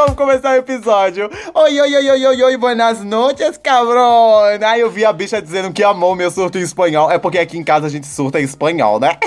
vamos começar o episódio. Oi, oi, oi, oi, oi, oi, buenas noches, cabrão. Aí eu vi a bicha dizendo que amou meu surto em espanhol. É porque aqui em casa a gente surta em espanhol, né?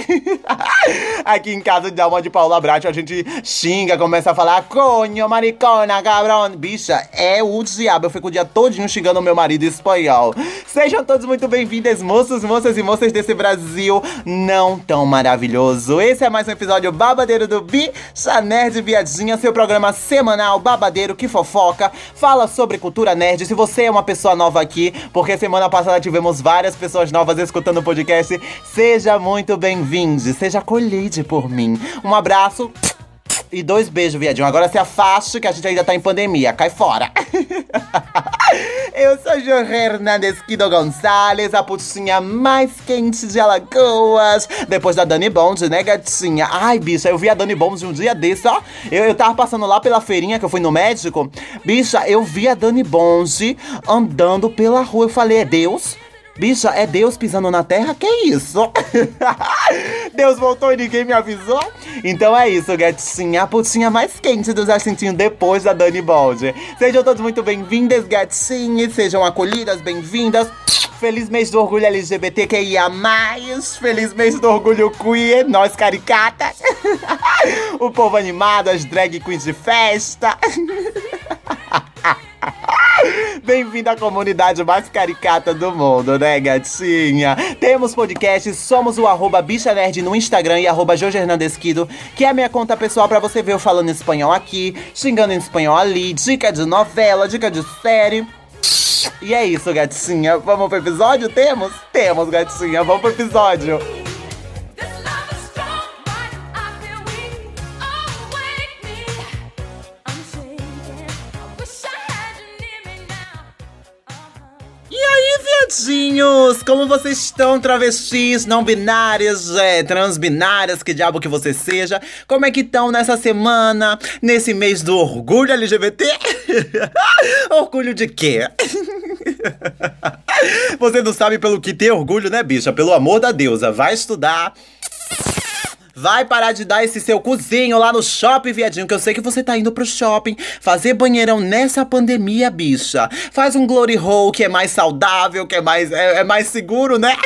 aqui em casa, de Alma de Paula Brat, a gente xinga, começa a falar Conho, maricona, cabrão. Bicha, é o diabo. Eu fico o dia todinho xingando meu marido em espanhol. Sejam todos muito bem-vindos, moços, moças e moças desse Brasil não tão maravilhoso. Esse é mais um episódio babadeiro do Bicha Nerd Viadinha, seu programa semanal babadeiro que fofoca, fala sobre cultura nerd. Se você é uma pessoa nova aqui, porque semana passada tivemos várias pessoas novas escutando o podcast, seja muito bem-vindo, seja acolhido por mim. Um abraço e dois beijos, viadinho. Agora se afaste que a gente ainda tá em pandemia. Cai fora. Eu sou Jorge Hernandes Quido Gonçalves, a putinha mais quente de Alagoas. Depois da Dani Bond, né, gatinha? Ai, bicha, eu vi a Dani Bond um dia desse, ó. Eu, eu tava passando lá pela feirinha que eu fui no médico. Bicha, eu vi a Dani Bond andando pela rua. Eu falei, é Deus? Bicha, é Deus pisando na terra? Que isso? Deus voltou e ninguém me avisou? Então é isso, gatinha. A putinha mais quente dos assentinhos depois da Dani Bond. Sejam todos muito bem-vindas, gatinhas. Sejam acolhidas, bem-vindas. Feliz mês do orgulho LGBTQIA+. Feliz mês do orgulho queer, nós caricatas. o povo animado, as drag queens de festa. Bem-vindo à comunidade mais caricata do mundo, né, gatinha? Temos podcast, somos o arroba Bicha Nerd no Instagram e arroba Jorge que é a minha conta pessoal para você ver eu falando espanhol aqui, xingando em espanhol ali, dica de novela, dica de série. E é isso, gatinha. Vamos pro episódio? Temos? Temos, gatinha. Vamos pro episódio. Viadinhos! Como vocês estão, travestis, não binárias, é, transbinárias, que diabo que você seja? Como é que estão nessa semana, nesse mês do orgulho LGBT? orgulho de quê? você não sabe pelo que ter orgulho, né, bicha? Pelo amor da deusa, vai estudar. Vai parar de dar esse seu cozinho lá no shopping, viadinho, que eu sei que você tá indo pro shopping fazer banheirão nessa pandemia, bicha. Faz um glory hole que é mais saudável, que é mais, é, é mais seguro, né?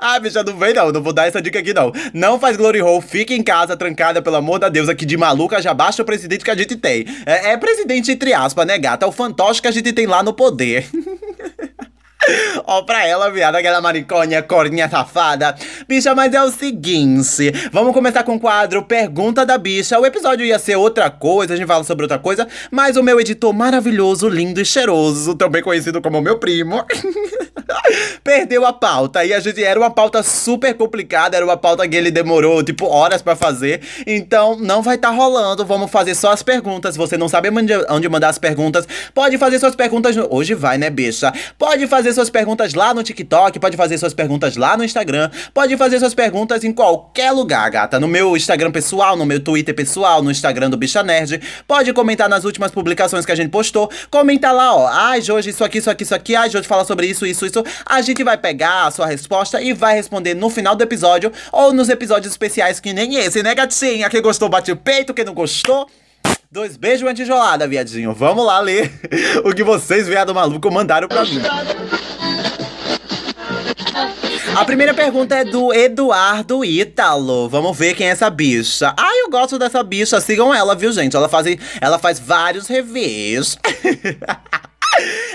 Ah, bicha, não vem não, não vou dar essa dica aqui não. Não faz glory hole, fica em casa trancada, pelo amor da Deus, aqui de maluca, já basta o presidente que a gente tem. É, é presidente entre aspas, né, gata? É o fantoche que a gente tem lá no poder. Ó pra ela, viado, aquela mariconha, corninha safada. Bicha, mas é o seguinte, vamos começar com o quadro Pergunta da Bicha. O episódio ia ser outra coisa, a gente fala sobre outra coisa, mas o meu editor maravilhoso, lindo e cheiroso, também conhecido como meu primo, perdeu a pauta. E a gente era uma pauta super complicada, era uma pauta que ele demorou, tipo, horas para fazer. Então, não vai estar tá rolando, vamos fazer só as perguntas. Você não sabe onde mandar as perguntas, pode fazer suas perguntas. No... Hoje vai, né, bicha? Pode fazer fazer suas perguntas lá no TikTok, pode fazer suas perguntas lá no Instagram, pode fazer suas perguntas em qualquer lugar, gata. No meu Instagram pessoal, no meu Twitter pessoal, no Instagram do Bicha Nerd. Pode comentar nas últimas publicações que a gente postou. Comenta lá, ó. Ai, Jorge, isso aqui, isso aqui, isso aqui. Ai, Jorge, fala sobre isso, isso, isso. A gente vai pegar a sua resposta e vai responder no final do episódio ou nos episódios especiais que nem esse, né, gatinha? Quem gostou, bate o peito. Quem não gostou, Dois beijos e tijolada, viadinho. Vamos lá ler o que vocês, viado maluco, mandaram pra mim. A primeira pergunta é do Eduardo Ítalo. Vamos ver quem é essa bicha. Ai, eu gosto dessa bicha. Sigam ela, viu, gente? Ela faz, ela faz vários reviews.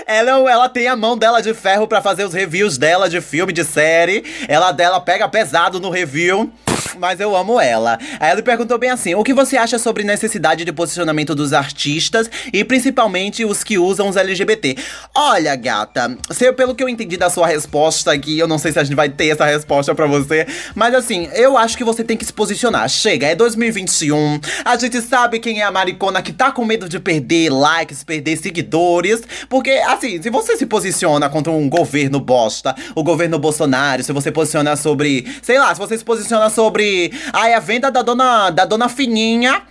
Ela, ela tem a mão dela de ferro para fazer os reviews dela de filme, de série. Ela dela pega pesado no review mas eu amo ela. Aí ela perguntou bem assim: o que você acha sobre necessidade de posicionamento dos artistas e principalmente os que usam os LGBT? Olha, gata, se, pelo que eu entendi da sua resposta aqui, eu não sei se a gente vai ter essa resposta para você, mas assim, eu acho que você tem que se posicionar. Chega, é 2021, a gente sabe quem é a maricona que tá com medo de perder likes, perder seguidores, porque assim, se você se posiciona contra um governo bosta, o governo Bolsonaro, se você posiciona sobre, sei lá, se você se posiciona sobre sobre ai, a venda da dona, da dona Fininha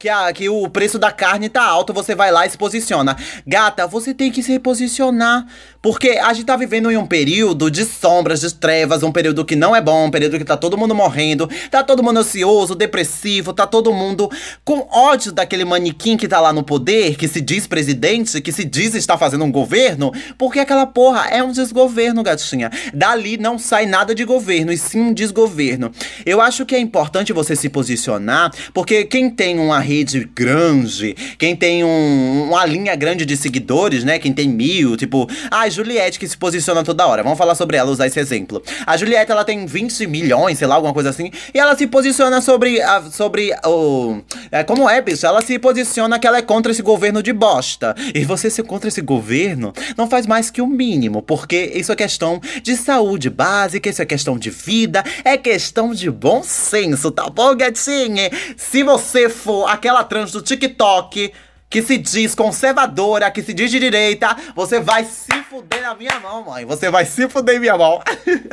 que, a, que o preço da carne tá alto, você vai lá e se posiciona. Gata, você tem que se reposicionar. Porque a gente tá vivendo em um período de sombras, de trevas, um período que não é bom, um período que tá todo mundo morrendo, tá todo mundo ansioso, depressivo, tá todo mundo com ódio daquele manequim que tá lá no poder, que se diz presidente, que se diz estar fazendo um governo, porque aquela porra é um desgoverno, gatinha. Dali não sai nada de governo, e sim um desgoverno. Eu acho que é importante você se posicionar, porque quem tem uma rede grande, quem tem um, uma linha grande de seguidores, né? Quem tem mil, tipo, a Juliette que se posiciona toda hora. Vamos falar sobre ela, usar esse exemplo. A Juliette, ela tem 20 milhões, sei lá, alguma coisa assim. E ela se posiciona sobre. A, sobre o. É, como é, bicho? Ela se posiciona que ela é contra esse governo de bosta. E você ser contra esse governo não faz mais que o mínimo. Porque isso é questão de saúde básica, isso é questão de vida, é questão de bom senso, tá bom, gatinha? Se você for aquela trans do TikTok que se diz conservadora, que se diz de direita, você vai se fuder na minha mão, mãe. Você vai se fuder em minha mão.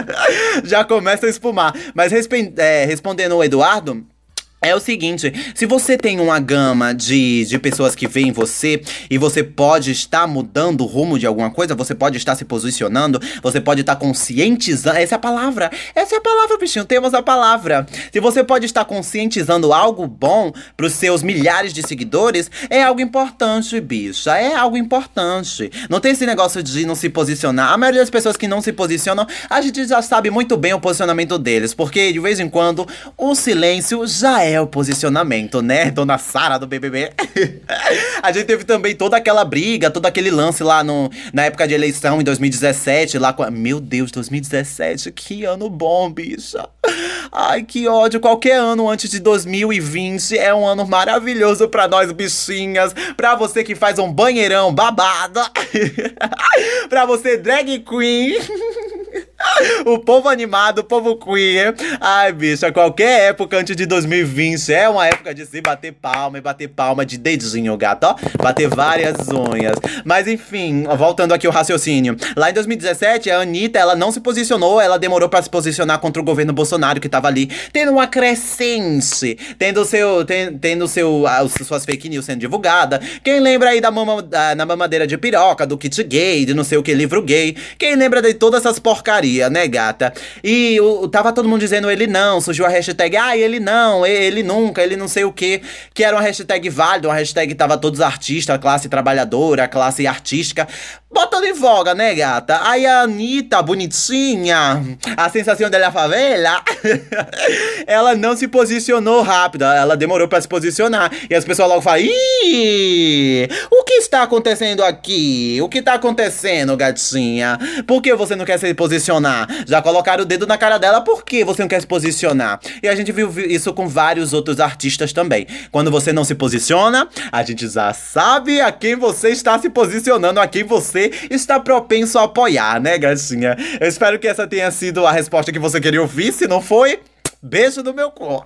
Já começa a espumar. Mas é, respondendo o Eduardo, é o seguinte, se você tem uma gama de, de pessoas que veem você e você pode estar mudando o rumo de alguma coisa, você pode estar se posicionando, você pode estar conscientizando. Essa é a palavra. Essa é a palavra, bichinho. Temos a palavra. Se você pode estar conscientizando algo bom pros seus milhares de seguidores, é algo importante, bicha. É algo importante. Não tem esse negócio de não se posicionar. A maioria das pessoas que não se posicionam, a gente já sabe muito bem o posicionamento deles, porque de vez em quando o silêncio já é é o posicionamento, né, dona Sara do BBB? a gente teve também toda aquela briga, todo aquele lance lá no, na época de eleição, em 2017, lá com. Meu Deus, 2017, que ano bom, bicha. Ai, que ódio. Qualquer ano antes de 2020 é um ano maravilhoso pra nós, bichinhas. Pra você que faz um banheirão babado. pra você, drag queen. o povo animado, o povo queer. Ai, bicha, qualquer época antes de 2020 é uma época de se bater palma e bater palma de dedinho, gato, ó. Bater várias unhas. Mas enfim, voltando aqui o raciocínio. Lá em 2017, a Anitta, ela não se posicionou, ela demorou para se posicionar contra o governo Bolsonaro que tava ali, tendo uma crescente, tendo seu, ten, tendo seu, as suas fake news sendo divulgada. Quem lembra aí da mama, da, na mamadeira de piroca, do kit gay, de não sei o que, livro gay. Quem lembra de todas essas porcarias? Né, gata? E o, tava todo mundo dizendo ele não, surgiu a hashtag, ah, ele não, ele nunca, ele não sei o que, que era uma hashtag válida, uma hashtag que tava todos artistas, classe trabalhadora, classe artística, botando em voga, né, gata? Aí a Anitta, bonitinha, a sensação dela é favela, ela não se posicionou rápido, ela demorou para se posicionar. E as pessoas logo falam, Ih, o que está acontecendo aqui? O que tá acontecendo, gatinha? Por que você não quer se posicionar? Já colocaram o dedo na cara dela porque você não quer se posicionar. E a gente viu isso com vários outros artistas também. Quando você não se posiciona, a gente já sabe a quem você está se posicionando, a quem você está propenso a apoiar, né, gatinha? Eu espero que essa tenha sido a resposta que você queria ouvir. Se não foi, Beijo no meu cu.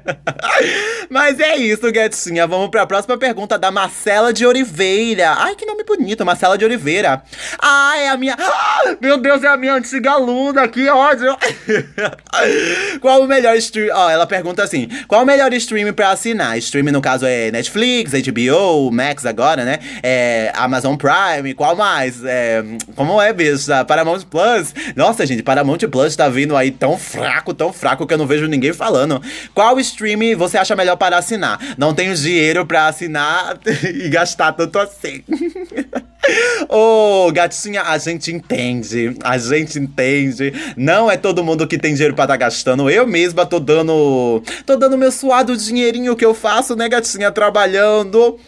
Mas é isso, gatinha. Vamos para a próxima pergunta da Marcela de Oliveira. Ai, que nome bonito, Marcela de Oliveira. Ah, é a minha. Ah, meu Deus, é a minha antiga aluna, que ódio. Qual o melhor stream? Ó, ela pergunta assim: qual o melhor stream para assinar? Stream, no caso, é Netflix, HBO, Max agora, né? É Amazon Prime, qual mais? É... Como é, bicho? Paramount Plus. Nossa, gente, Paramount Plus tá vindo aí tão fraco, tão fraco que eu não vejo ninguém falando. Qual stream você acha melhor para assinar? Não tenho dinheiro para assinar e gastar tanto assim. Ô, oh, gatinha, a gente entende. A gente entende. Não é todo mundo que tem dinheiro para estar tá gastando. Eu mesma tô dando. tô dando meu suado dinheirinho que eu faço, né, gatinha? Trabalhando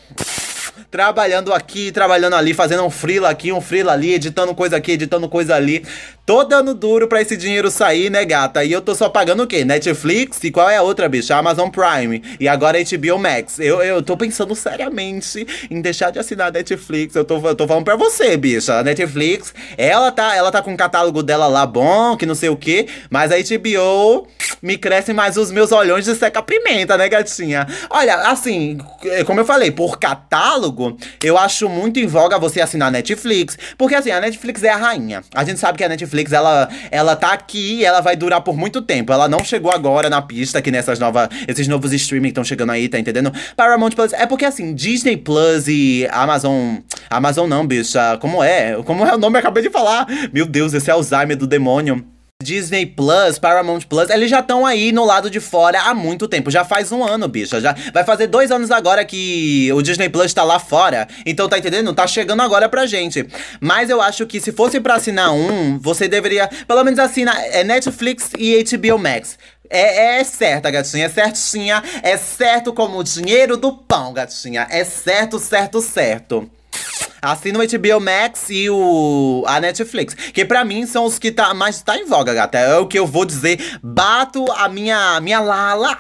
trabalhando aqui, trabalhando ali, fazendo um freela aqui, um freela ali, editando coisa aqui, editando coisa ali. Tô dando duro pra esse dinheiro sair, né, gata? E eu tô só pagando o quê? Netflix? E qual é a outra, bicha? Amazon Prime. E agora HBO Max. Eu, eu tô pensando seriamente em deixar de assinar Netflix. Eu tô, eu tô falando pra você, bicha. A Netflix, ela tá, ela tá com o catálogo dela lá bom, que não sei o quê. Mas a HBO me cresce mais os meus olhões de seca-pimenta, né, gatinha? Olha, assim, como eu falei, por catálogo eu acho muito em voga você assinar Netflix. Porque assim, a Netflix é a rainha. A gente sabe que a Netflix, ela, ela tá aqui e ela vai durar por muito tempo. Ela não chegou agora na pista, que nessas novas. Esses novos streaming estão chegando aí, tá entendendo? Paramount Plus. É porque assim, Disney Plus e Amazon. Amazon não, bicha. Como é? Como é o nome? Eu acabei de falar. Meu Deus, esse é Alzheimer do demônio. Disney Plus, Paramount Plus, eles já estão aí no lado de fora há muito tempo. Já faz um ano, bicha. Já vai fazer dois anos agora que o Disney Plus tá lá fora. Então, tá entendendo? Tá chegando agora pra gente. Mas eu acho que se fosse pra assinar um, você deveria, pelo menos assinar é Netflix e HBO Max. É, é certa, gatinha, é certinha, é certo como o dinheiro do pão, gatinha. É certo, certo, certo. Assina o HBO Max e o, a Netflix. Que pra mim são os que tá, mais tá em voga, gata. É o que eu vou dizer. Bato a minha, minha lala.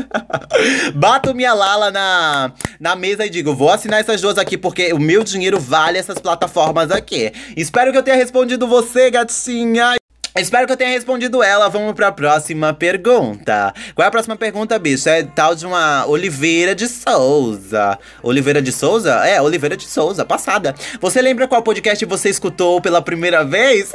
Bato minha lala na, na mesa e digo: vou assinar essas duas aqui porque o meu dinheiro vale essas plataformas aqui. Espero que eu tenha respondido você, gatinha. Espero que eu tenha respondido ela. Vamos pra próxima pergunta. Qual é a próxima pergunta, bicho? É tal de uma Oliveira de Souza. Oliveira de Souza? É, Oliveira de Souza, passada. Você lembra qual podcast você escutou pela primeira vez?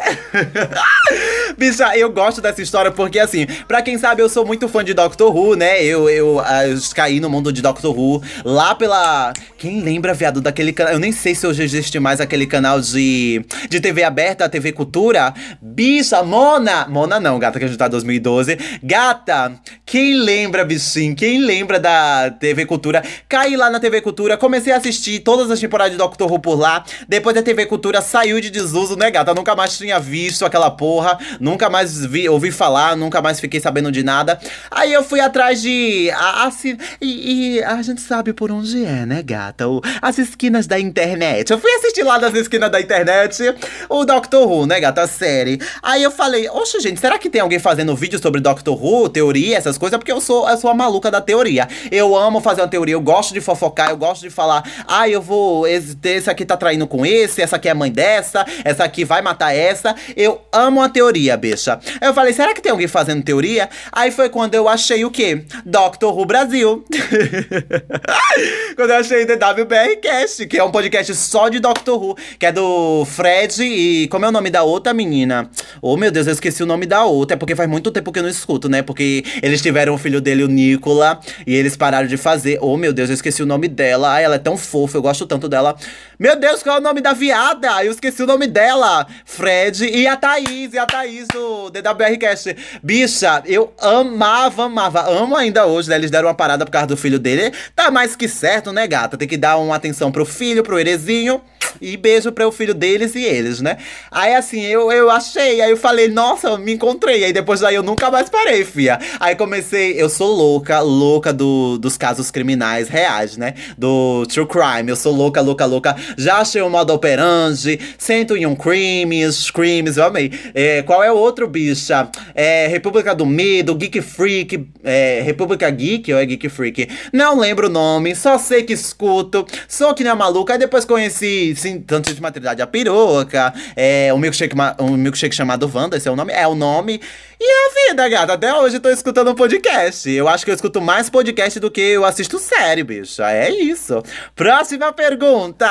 Bicha, eu gosto dessa história porque, assim, pra quem sabe, eu sou muito fã de Doctor Who, né? Eu, eu, eu ah, caí no mundo de Doctor Who lá pela. Quem lembra, viado, daquele canal? Eu nem sei se hoje existe mais aquele canal de, de TV aberta, TV Cultura. Bicha, Mona! Mona não, gata, que a gente tá em 2012. Gata, quem lembra, bichinho? Quem lembra da TV Cultura? Caí lá na TV Cultura, comecei a assistir todas as temporadas de Doctor Who por lá. Depois da TV Cultura saiu de desuso, né, gata? Nunca mais tinha visto aquela porra. Nunca mais vi, ouvi falar, nunca mais fiquei sabendo de nada. Aí eu fui atrás de. Assim, e, e, a gente sabe por onde é, né, gata? O, as esquinas da internet. Eu fui assistir lá nas esquinas da internet o Doctor Who, né, gata? A série. Aí eu falei, oxe, gente, será que tem alguém fazendo vídeo sobre Doctor Who, teoria, essas coisas? Porque eu sou, eu sou a maluca da teoria. Eu amo fazer uma teoria, eu gosto de fofocar, eu gosto de falar, ah, eu vou. Esse, esse aqui tá traindo com esse, essa aqui é mãe dessa, essa aqui vai matar essa. Eu amo a teoria, bicha. Aí eu falei, será que tem alguém fazendo teoria? Aí foi quando eu achei o quê? Doctor Who Brasil. quando eu achei The WBR Cast, que é um podcast só de Doctor Who, que é do Fred e. Como é o nome da outra menina? Oh, meu Deus, eu esqueci o nome da outra. É porque faz muito tempo que eu não escuto, né? Porque eles tiveram o filho dele, o Nicola, e eles pararam de fazer. Oh, meu Deus, eu esqueci o nome dela. Ai, ela é tão fofa, eu gosto tanto dela. Meu Deus, qual é o nome da viada? Eu esqueci o nome dela. Fred e a Thaís, e a Thaís do DWRcast. Bicha, eu amava, amava. Amo ainda hoje, né? Eles deram uma parada por causa do filho dele. Tá mais que certo, né, gata? Tem que dar uma atenção pro filho, pro Erezinho. E beijo para o filho deles e eles, né? Aí assim, eu, eu achei, aí eu falei, nossa, me encontrei. Aí depois daí eu nunca mais parei, fia. Aí comecei, eu sou louca, louca do, dos casos criminais reais, né? Do true crime. Eu sou louca, louca, louca. Já achei o modo operandi, cento e um crimes, crimes, eu amei. É, qual é o outro, bicha? É, República do Medo, Geek Freak, é, República Geek ou é Geek Freak? Não lembro o nome, só sei que escuto, sou que nem a maluca. Aí depois conheci sim, tanto de maternidade a piroca, é, um milkshake, um milkshake chamado Wanda, esse é o nome, é o nome. E a vida, gata. Até hoje eu tô escutando um podcast. Eu acho que eu escuto mais podcast do que eu assisto série, bicha. É isso. Próxima pergunta.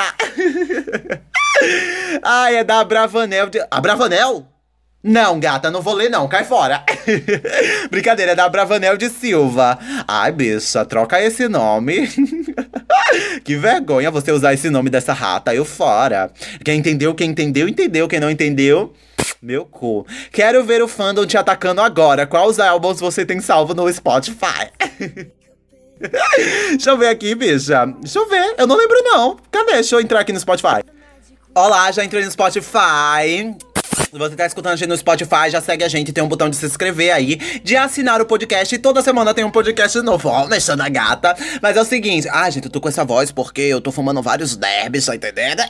Ai, é da Bravanel. De... A Bravanel? Não, gata, não vou ler não, cai fora. Brincadeira, é da Bravanel de Silva. Ai, bicha, troca esse nome. que vergonha você usar esse nome dessa rata, eu fora. Quem entendeu, quem entendeu, entendeu. Quem não entendeu, meu cu. Quero ver o fandom te atacando agora. Quais álbuns você tem salvo no Spotify? Deixa eu ver aqui, bicha. Deixa eu ver. Eu não lembro, não. Cadê? Deixa eu entrar aqui no Spotify. Olá, já entrei no Spotify. Se você tá escutando a gente no Spotify, já segue a gente, tem um botão de se inscrever aí, de assinar o podcast. E toda semana tem um podcast novo, ó, deixando a gata. Mas é o seguinte, ah, gente, eu tô com essa voz porque eu tô fumando vários derbys, tá entendendo?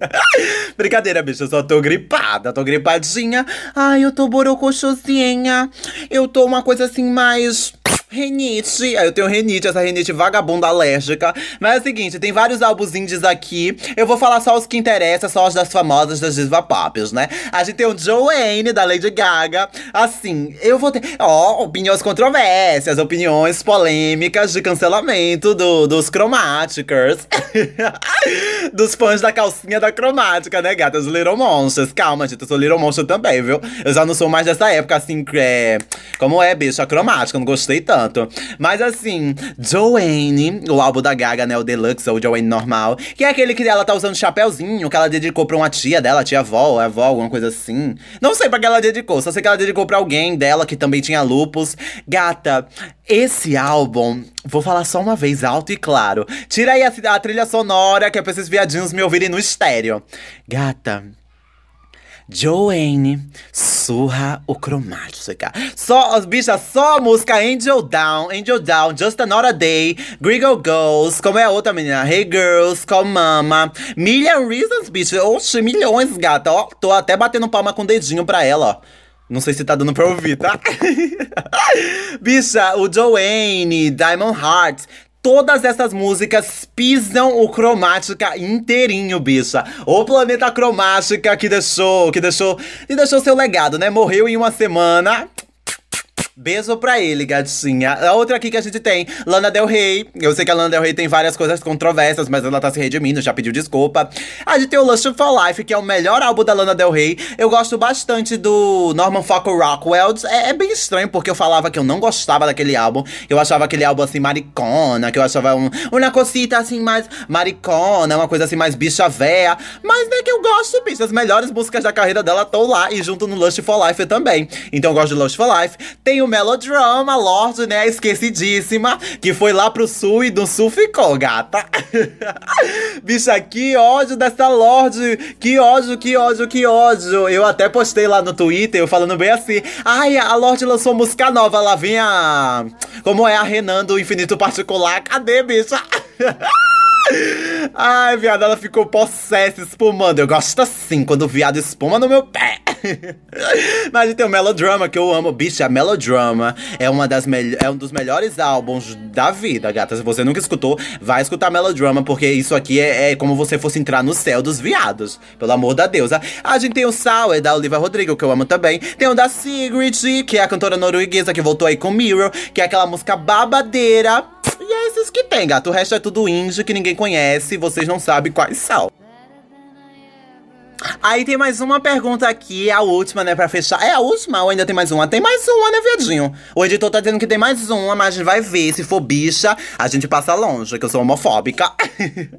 Brincadeira, bicho, eu só tô gripada, tô gripadinha. Ai, eu tô borocochosinha. Eu tô uma coisa assim mais Renite. Eu tenho renite, essa renite vagabunda alérgica. Mas é o seguinte, tem vários álbuns indies aqui. Eu vou falar só os que interessam, só os das famosas das diva pops, né? A gente tem o Joanne, da Lady Gaga. Assim, eu vou ter. Ó, oh, opiniões controversas, opiniões polêmicas de cancelamento do, dos cromáticos. dos fãs da calcinha da cromática, né, gata? Os Little Monsters. Calma, gente, eu sou Little Monster também, viu? Eu já não sou mais dessa época, assim, é. Como é, bicho? A cromática, eu não gostei tanto. Mas assim, Joanne, o álbum da Gaga, né? O Deluxe ou Joanne normal. Que é aquele que ela tá usando chapéuzinho, que ela dedicou pra uma tia dela, tia avó, avó, alguma coisa assim. Não sei pra que ela dedicou, só sei que ela dedicou pra alguém dela que também tinha lupus. Gata, esse álbum, vou falar só uma vez alto e claro. Tira aí a, a trilha sonora, que é pra esses viadinhos me ouvirem no estéreo. Gata, Joanne surra o cromática. Só, as bichas, só música Angel Down, Angel Down, Just Another Day, Griggle Girls, como é a outra menina? Hey Girls, Call Mama, Million Reasons, bicho. Oxe, milhões, gata. Ó, tô até batendo palma com o dedinho pra ela, ó. Não sei se tá dando pra ouvir, tá? Bicha, o Joanne, Diamond Heart, Todas essas músicas pisam o cromática inteirinho, bicha. O planeta cromática que deixou, que deixou, que deixou seu legado, né? Morreu em uma semana. Beijo pra ele, gatinha. A outra aqui que a gente tem, Lana Del Rey. Eu sei que a Lana Del Rey tem várias coisas controversas, mas ela tá se redimindo, já pediu desculpa. A gente tem o Lust for Life, que é o melhor álbum da Lana Del Rey. Eu gosto bastante do Norman Fokker Rockwell. É, é, bem estranho, porque eu falava que eu não gostava daquele álbum. Eu achava aquele álbum assim, maricona, que eu achava um, uma cosita assim, mais maricona, uma coisa assim, mais bicha véia. Mas é que eu gosto, bicho. As melhores músicas da carreira dela estão lá e junto no Lust for Life também. Então eu gosto de Lust for Life. Tem o Melodrama, Lorde, né? Esquecidíssima. Que foi lá pro sul e do sul ficou, gata. Bicha, que ódio dessa Lorde. Que ódio, que ódio, que ódio. Eu até postei lá no Twitter, eu falando bem assim. Ai, a Lorde lançou música nova. Lá vem a. Como é a Renan do Infinito Particular? Cadê, bicha? Ai, viado, ela ficou possessa, espumando. Eu gosto assim, quando o viado espuma no meu pé. Mas a tem o Melodrama, que eu amo. Bicha, Melodrama é, uma das é um dos melhores álbuns da vida, gata. Se você nunca escutou, vai escutar Melodrama, porque isso aqui é, é como você fosse entrar no céu dos viados. Pelo amor da deusa. A gente tem o Sour, da Olivia Rodrigo, que eu amo também. Tem o da Sigrid, que é a cantora norueguesa, que voltou aí com Mirror, que é aquela música babadeira. E é esses que tem, gato. O resto é tudo indie que ninguém conhece, vocês não sabem quais são. Aí tem mais uma pergunta aqui, a última, né, pra fechar. É a última ou ainda tem mais uma? Tem mais uma, né, viadinho? O editor tá dizendo que tem mais uma, mas a gente vai ver. Se for bicha, a gente passa longe, que eu sou homofóbica.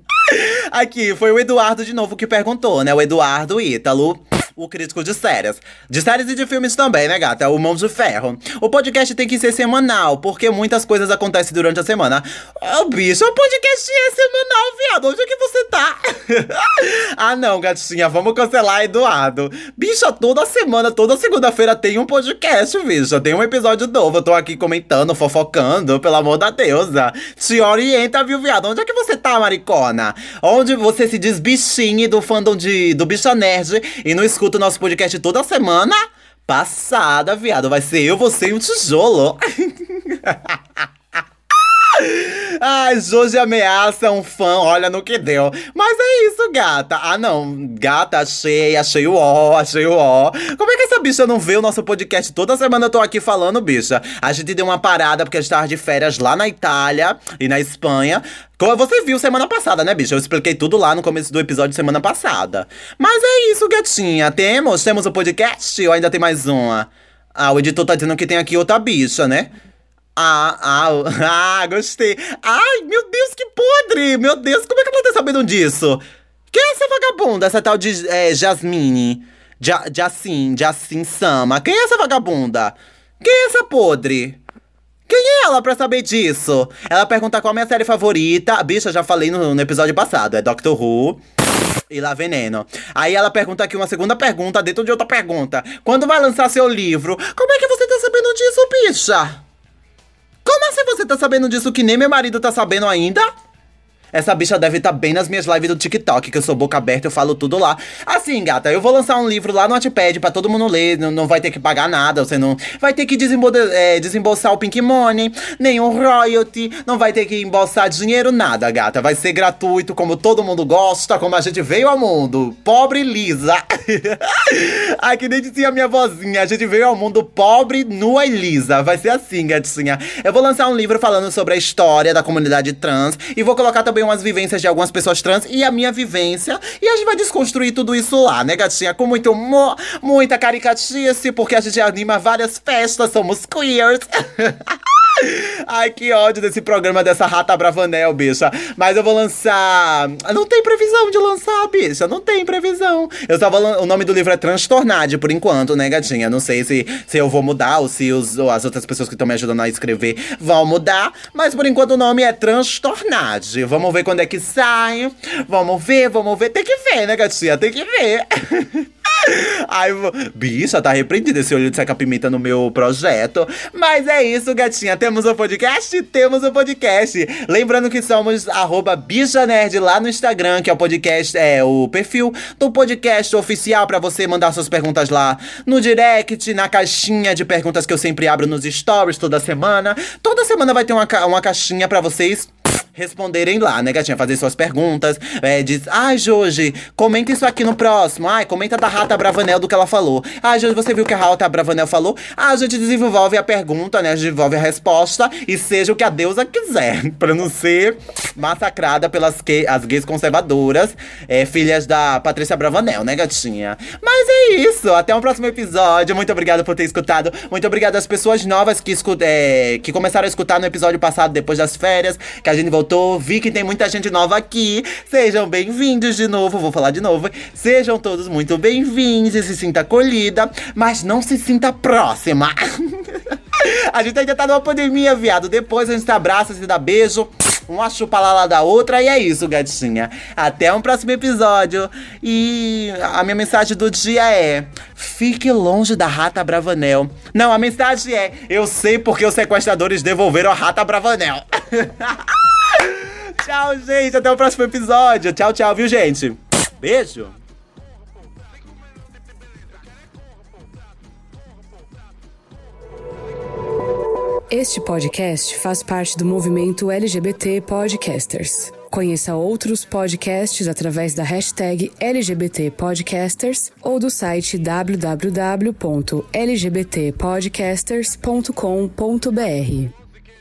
aqui, foi o Eduardo de novo que perguntou, né? O Eduardo Ítalo o crítico de séries. De séries e de filmes também, né, gata? O Mão de Ferro. O podcast tem que ser semanal, porque muitas coisas acontecem durante a semana. Ô, oh, bicho, o podcast é semanal, viado. Onde é que você tá? ah, não, gatinha, vamos cancelar Eduardo. Bicha, toda semana, toda segunda-feira tem um podcast, bicha. Tem um episódio novo. Eu tô aqui comentando, fofocando, pelo amor da deusa. Te orienta, viu, viado? Onde é que você tá, maricona? Onde você se diz bichinho do fandom de, do Bicha Nerd e não escuta escuta o nosso podcast toda semana, passada, viado, vai ser eu, você e um tijolo. Ai, Joji ameaça um fã, olha no que deu. Mas é isso, gata. Ah, não. Gata, achei, achei o ó, achei o ó. Como é que essa bicha não vê o nosso podcast? Toda semana eu tô aqui falando, bicha. A gente deu uma parada porque a gente tava de férias lá na Itália e na Espanha. Como você viu semana passada, né, bicha? Eu expliquei tudo lá no começo do episódio semana passada. Mas é isso, gatinha. Temos? Temos o podcast ou ainda tem mais uma? Ah, o editor tá dizendo que tem aqui outra bicha, né? Ah, ah, ah, gostei. Ai, meu Deus, que podre! Meu Deus, como é que ela tá sabendo disso? Quem é essa vagabunda, essa tal de é, Jasmine? Ja, Jacin, Jacin Sama. Quem é essa vagabunda? Quem é essa podre? Quem é ela pra saber disso? Ela pergunta qual é a minha série favorita. Bicha, já falei no, no episódio passado. É Doctor Who e lá veneno. Aí ela pergunta aqui uma segunda pergunta dentro de outra pergunta. Quando vai lançar seu livro? Como é que você tá sabendo disso, bicha? Como assim você tá sabendo disso que nem meu marido tá sabendo ainda? Essa bicha deve estar tá bem nas minhas lives do TikTok, que eu sou boca aberta, eu falo tudo lá. Assim, gata, eu vou lançar um livro lá no Wattpad pra todo mundo ler, não, não vai ter que pagar nada, você não vai ter que é, desembolsar o Pink Money, nenhum royalty, não vai ter que embolsar dinheiro, nada, gata. Vai ser gratuito, como todo mundo gosta, como a gente veio ao mundo. Pobre lisa. Ai, que nem dizia minha vozinha, a gente veio ao mundo pobre, nua e lisa. Vai ser assim, gatinha. Eu vou lançar um livro falando sobre a história da comunidade trans e vou colocar também umas vivências de algumas pessoas trans e a minha vivência. E a gente vai desconstruir tudo isso lá, né, gatinha? Com muito humor, muita caricatice, porque a gente anima várias festas, somos queers. Ai, que ódio desse programa dessa rata Bravanel, bicha. Mas eu vou lançar. Não tem previsão de lançar, bicha. Não tem previsão. Eu vou. O nome do livro é Transtornade, por enquanto, né, gatinha? Não sei se, se eu vou mudar ou se os, ou as outras pessoas que estão me ajudando a escrever vão mudar. Mas por enquanto o nome é Transtornade. Vamos ver quando é que sai. Vamos ver, vamos ver. Tem que ver, né, gatinha? Tem que ver. Ai, bicha, tá repreendido esse olho de seca pimenta no meu projeto. Mas é isso, gatinha. Temos o um podcast? Temos o um podcast. Lembrando que somos arroba Nerd lá no Instagram, que é o podcast, é o perfil do podcast oficial para você mandar suas perguntas lá no direct, na caixinha de perguntas que eu sempre abro nos stories toda semana. Toda semana vai ter uma, uma caixinha para vocês responderem lá, né, gatinha? Fazer suas perguntas. É, diz, ai, Joji, comenta isso aqui no próximo. Ai, comenta da Rata Bravanel do que ela falou. Ai, Joji, você viu que a Rata Bravanel falou? Ah, a gente desenvolve a pergunta, né? A gente desenvolve a resposta e seja o que a deusa quiser. pra não ser massacrada pelas que, as gays conservadoras, é, filhas da Patrícia Bravanel, né, gatinha? Mas é isso. Até o um próximo episódio. Muito obrigada por ter escutado. Muito obrigada às pessoas novas que, escut é, que começaram a escutar no episódio passado, depois das férias, que a gente voltou voltou. Vi que tem muita gente nova aqui. Sejam bem-vindos de novo. Vou falar de novo. Sejam todos muito bem-vindos se sinta acolhida, mas não se sinta próxima. a gente ainda tá numa pandemia, viado. Depois a gente se abraça, se dá beijo. Uma chupa lá, lá da outra. E é isso, gatinha. Até um próximo episódio. E a minha mensagem do dia é: fique longe da rata Bravanel. Não, a mensagem é: eu sei porque os sequestradores devolveram a rata Bravanel. tchau, gente. Até o próximo episódio. Tchau, tchau, viu, gente? Beijo. Este podcast faz parte do movimento LGBT Podcasters. Conheça outros podcasts através da hashtag LGBT Podcasters ou do site www.lgbtpodcasters.com.br.